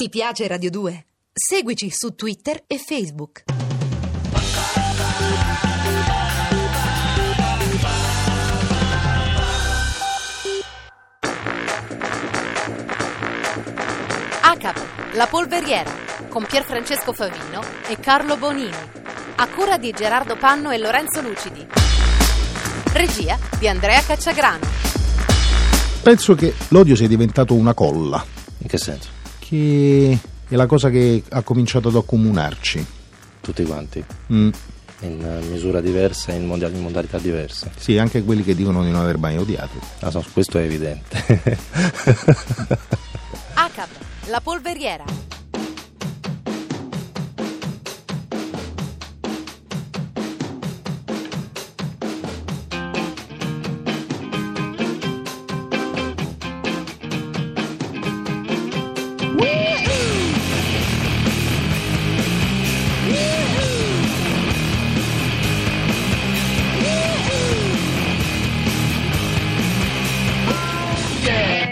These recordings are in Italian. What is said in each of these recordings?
Ti piace Radio 2? Seguici su Twitter e Facebook. ACAP, la polveriera, con Pierfrancesco Favino e Carlo Bonini. A cura di Gerardo Panno e Lorenzo Lucidi. Regia di Andrea Cacciagrano. Penso che l'odio sia diventato una colla, In che senso? Che è la cosa che ha cominciato ad accomunarci. Tutti quanti, Mm, in eh, misura diversa, in, moda- in modalità diverse. Sì, anche quelli che dicono di non aver mai odiato. Ah, no, questo è evidente. ACAP, la polveriera.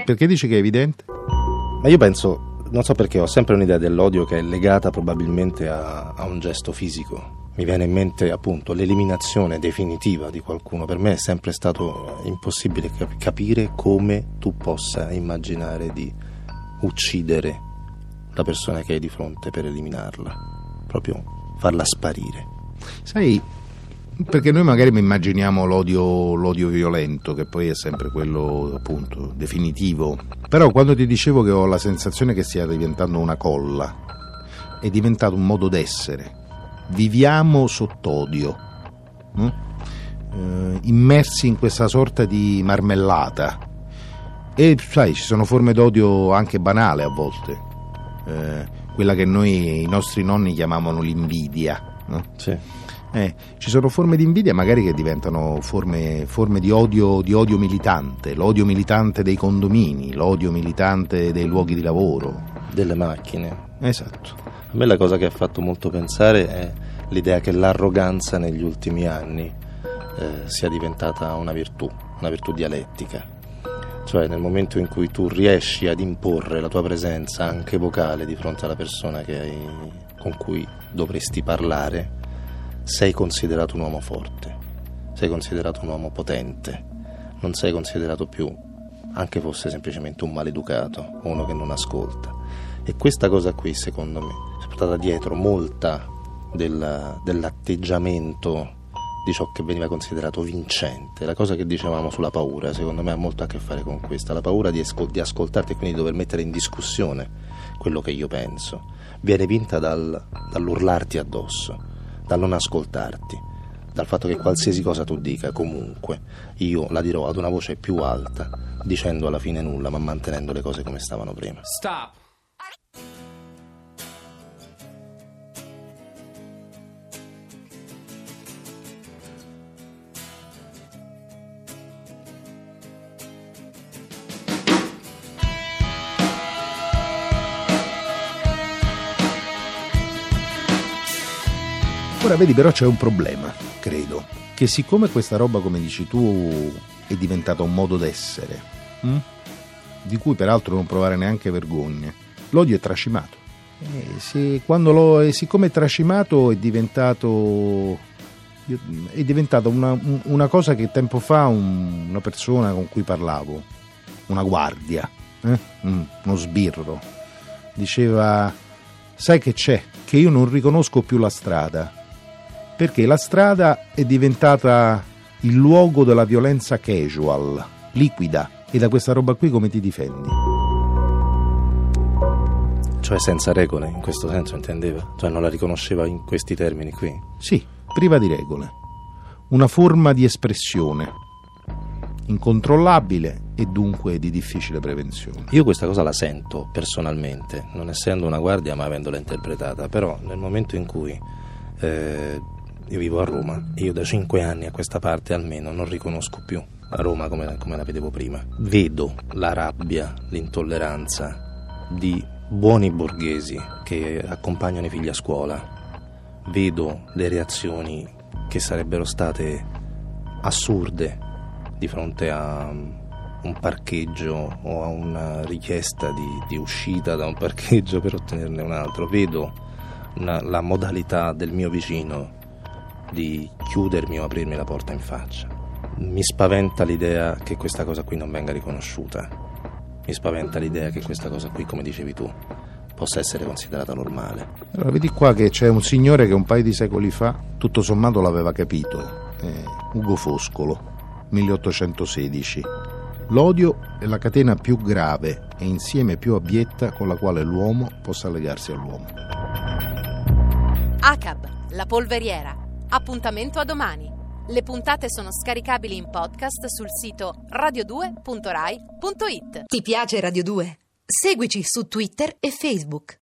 Perché dici che è evidente? Ma io penso, non so perché, ho sempre un'idea dell'odio che è legata probabilmente a, a un gesto fisico. Mi viene in mente appunto l'eliminazione definitiva di qualcuno. Per me è sempre stato impossibile cap- capire come tu possa immaginare di uccidere la persona che hai di fronte per eliminarla. Proprio farla sparire. Sai, perché noi magari immaginiamo l'odio, l'odio violento, che poi è sempre quello appunto definitivo. Però quando ti dicevo che ho la sensazione che stia diventando una colla, è diventato un modo d'essere. Viviamo sott'odio, no? Eh, immersi in questa sorta di marmellata. E sai, ci sono forme d'odio anche banale a volte. Eh, quella che noi, i nostri nonni chiamavano l'invidia. No? Sì. Eh, ci sono forme di invidia magari che diventano forme, forme di, odio, di odio militante, l'odio militante dei condomini, l'odio militante dei luoghi di lavoro. Delle macchine. Esatto. A me la cosa che ha fatto molto pensare è l'idea che l'arroganza negli ultimi anni eh, sia diventata una virtù, una virtù dialettica. Cioè nel momento in cui tu riesci ad imporre la tua presenza anche vocale di fronte alla persona che hai- con cui dovresti parlare, sei considerato un uomo forte, sei considerato un uomo potente, non sei considerato più, anche fosse semplicemente un maleducato, uno che non ascolta. E questa cosa qui, secondo me, è portata dietro molta della- dell'atteggiamento di ciò che veniva considerato vincente. La cosa che dicevamo sulla paura, secondo me, ha molto a che fare con questa. La paura di, ascol- di ascoltarti e quindi di dover mettere in discussione quello che io penso. Viene vinta dal- dall'urlarti addosso, dal non ascoltarti, dal fatto che qualsiasi cosa tu dica, comunque, io la dirò ad una voce più alta, dicendo alla fine nulla, ma mantenendo le cose come stavano prima. Stop. Ora vedi però c'è un problema, credo, che siccome questa roba come dici tu è diventata un modo d'essere, hm? di cui peraltro non provare neanche vergogna, l'odio è trascimato. E se- quando lo, e siccome è trascimato è diventato è diventata una, un- una cosa che tempo fa un- una persona con cui parlavo, una guardia, eh? Mm, uno sbirro, diceva, sai che c'è? Che io non riconosco più la strada, perché la strada è diventata il luogo della violenza casual, liquida, e da questa roba qui come ti difendi? Cioè senza regole, in questo senso intendeva? Cioè non la riconosceva in questi termini qui? Sì, priva di regole, una forma di espressione, incontrollabile e dunque di difficile prevenzione. Io questa cosa la sento personalmente, non essendo una guardia ma avendola interpretata, però nel momento in cui eh, io vivo a Roma e io da cinque anni a questa parte almeno non riconosco più a Roma come, come la vedevo prima, vedo la rabbia, l'intolleranza di buoni borghesi che accompagnano i figli a scuola, vedo le reazioni che sarebbero state assurde di fronte a um, un parcheggio o a una richiesta di, di uscita da un parcheggio per ottenerne un altro, vedo una, la modalità del mio vicino di chiudermi o aprirmi la porta in faccia. Mi spaventa l'idea che questa cosa qui non venga riconosciuta. Mi spaventa l'idea che questa cosa qui, come dicevi tu, possa essere considerata normale. Allora, vedi qua che c'è un signore che un paio di secoli fa, tutto sommato, l'aveva capito. Eh, Ugo Foscolo, 1816. L'odio è la catena più grave e insieme più abietta con la quale l'uomo possa legarsi all'uomo. ACAB, la polveriera. Appuntamento a domani. Le puntate sono scaricabili in podcast sul sito radio2.rai.it. Ti piace Radio 2? Seguici su Twitter e Facebook.